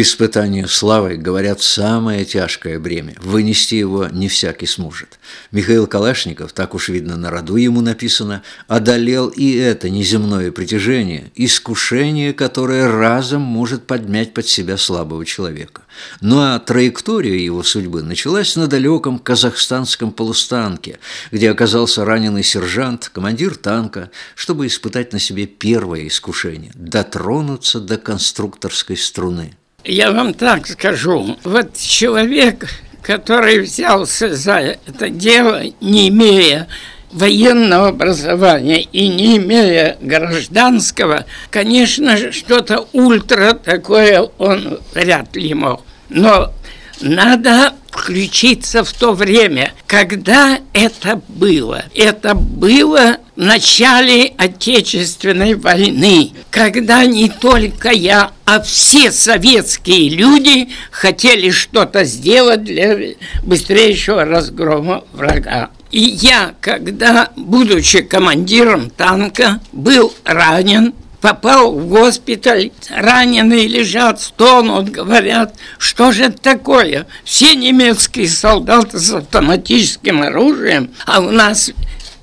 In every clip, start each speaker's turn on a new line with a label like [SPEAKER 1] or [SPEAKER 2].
[SPEAKER 1] Испытание славой, говорят, самое тяжкое бремя. Вынести его не всякий сможет. Михаил Калашников, так уж видно на роду ему написано, одолел и это неземное притяжение, искушение, которое разом может подмять под себя слабого человека. Ну а траектория его судьбы началась на далеком казахстанском полустанке, где оказался раненый сержант, командир танка, чтобы испытать на себе первое искушение – дотронуться до конструкторской струны.
[SPEAKER 2] Я вам так скажу, вот человек, который взялся за это дело, не имея военного образования и не имея гражданского, конечно, что-то ультра такое он вряд ли мог. Но надо включиться в то время, когда это было. Это было в начале Отечественной войны, когда не только я, а все советские люди хотели что-то сделать для быстрейшего разгрома врага. И я, когда, будучи командиром танка, был ранен, попал в госпиталь, раненые лежат, стонут, говорят, что же это такое? Все немецкие солдаты с автоматическим оружием, а у нас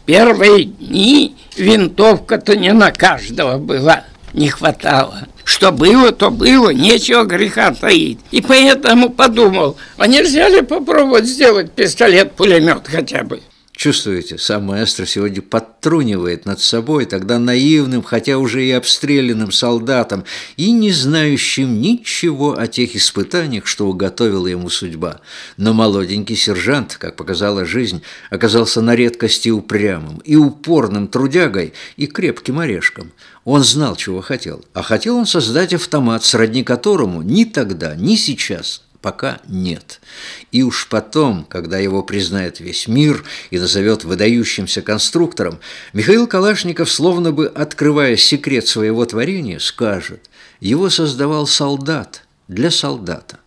[SPEAKER 2] первые дни винтовка-то не на каждого была, не хватало. Что было, то было, нечего греха таить. И поэтому подумал, а нельзя ли попробовать сделать пистолет-пулемет хотя бы?
[SPEAKER 1] Чувствуете, сам маэстро сегодня подтрунивает над собой, тогда наивным, хотя уже и обстрелянным солдатом, и не знающим ничего о тех испытаниях, что уготовила ему судьба. Но молоденький сержант, как показала жизнь, оказался на редкости упрямым и упорным трудягой и крепким орешком. Он знал, чего хотел, а хотел он создать автомат, сродни которому ни тогда, ни сейчас пока нет. И уж потом, когда его признает весь мир и назовет выдающимся конструктором, Михаил Калашников, словно бы открывая секрет своего творения, скажет, его создавал солдат для солдата.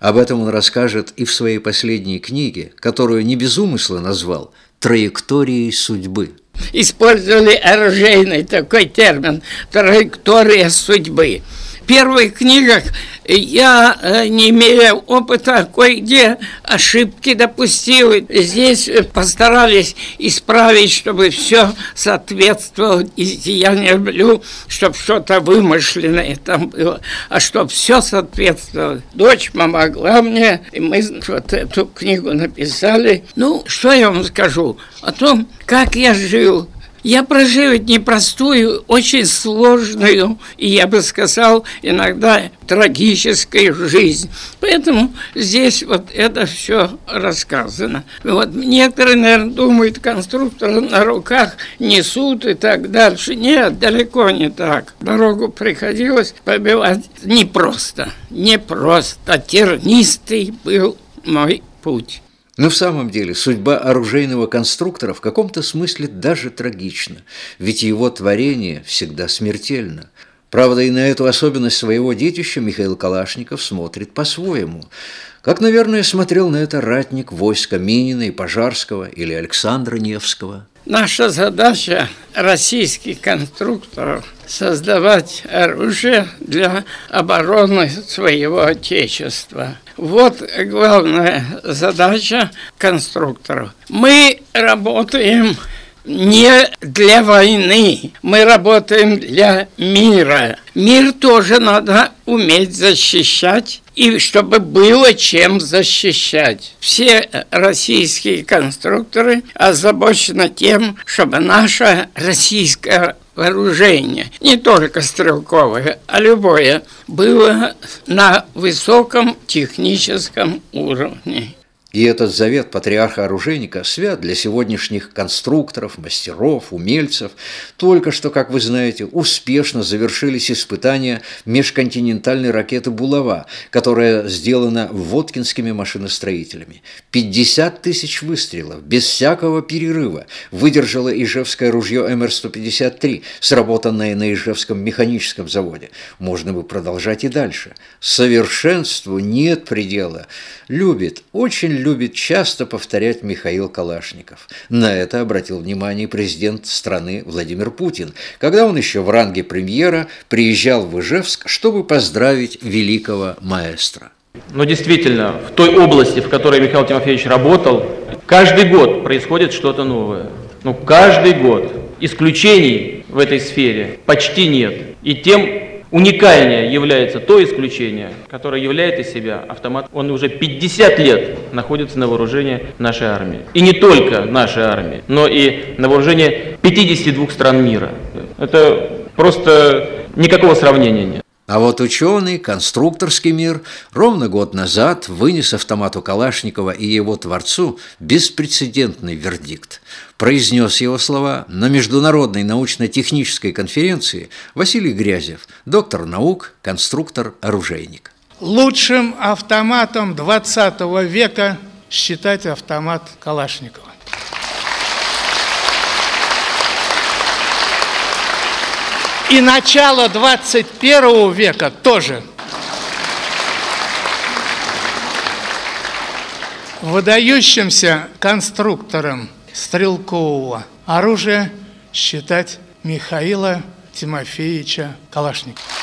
[SPEAKER 1] Об этом он расскажет и в своей последней книге, которую не без умысла назвал «Траекторией судьбы».
[SPEAKER 2] Использовали оружейный такой термин «траектория судьбы» первых книгах я, э, не имея опыта, кое-где ошибки допустил. Здесь постарались исправить, чтобы все соответствовало. И я не люблю, чтобы что-то вымышленное там было, а чтобы все соответствовало. Дочь помогла мне, и мы вот эту книгу написали. Ну, что я вам скажу о том, как я жил, я прожил непростую, очень сложную, и я бы сказал, иногда трагическую жизнь. Поэтому здесь вот это все рассказано. Вот некоторые, наверное, думают, конструкторы на руках несут и так дальше. Нет, далеко не так. Дорогу приходилось побивать непросто, непросто. Тернистый был мой путь.
[SPEAKER 1] Но в самом деле судьба оружейного конструктора в каком-то смысле даже трагична, ведь его творение всегда смертельно. Правда, и на эту особенность своего детища Михаил Калашников смотрит по-своему. Как, наверное, смотрел на это ратник войска Минина и Пожарского или Александра Невского.
[SPEAKER 2] Наша задача российских конструкторов – создавать оружие для обороны своего Отечества. Вот главная задача конструкторов. Мы работаем не для войны, мы работаем для мира. Мир тоже надо уметь защищать, и чтобы было чем защищать. Все российские конструкторы озабочены тем, чтобы наша российская вооружение, не только стрелковое, а любое, было на высоком техническом уровне.
[SPEAKER 1] И этот завет патриарха-оружейника свят для сегодняшних конструкторов, мастеров, умельцев. Только что, как вы знаете, успешно завершились испытания межконтинентальной ракеты «Булава», которая сделана воткинскими машиностроителями. 50 тысяч выстрелов, без всякого перерыва, выдержало Ижевское ружье МР-153, сработанное на Ижевском механическом заводе. Можно бы продолжать и дальше. Совершенству нет предела. Любит, очень любит часто повторять Михаил Калашников. На это обратил внимание президент страны Владимир Путин, когда он еще в ранге премьера приезжал в Ижевск, чтобы поздравить великого маэстро.
[SPEAKER 3] Но действительно, в той области, в которой Михаил Тимофеевич работал, каждый год происходит что-то новое. Ну, каждый год. Исключений в этой сфере почти нет. И тем уникальнее является то исключение, которое являет из себя автомат. Он уже 50 лет находится на вооружении нашей армии. И не только нашей армии, но и на вооружении 52 стран мира. Это просто никакого сравнения нет.
[SPEAKER 1] А вот ученый, конструкторский мир ровно год назад вынес автомату Калашникова и его творцу беспрецедентный вердикт. Произнес его слова на Международной научно-технической конференции Василий Грязев, доктор наук, конструктор-оружейник.
[SPEAKER 4] Лучшим автоматом 20 века считать автомат Калашникова. И начало 21 века тоже. Выдающимся конструктором стрелкового оружия считать Михаила Тимофеевича Калашникова.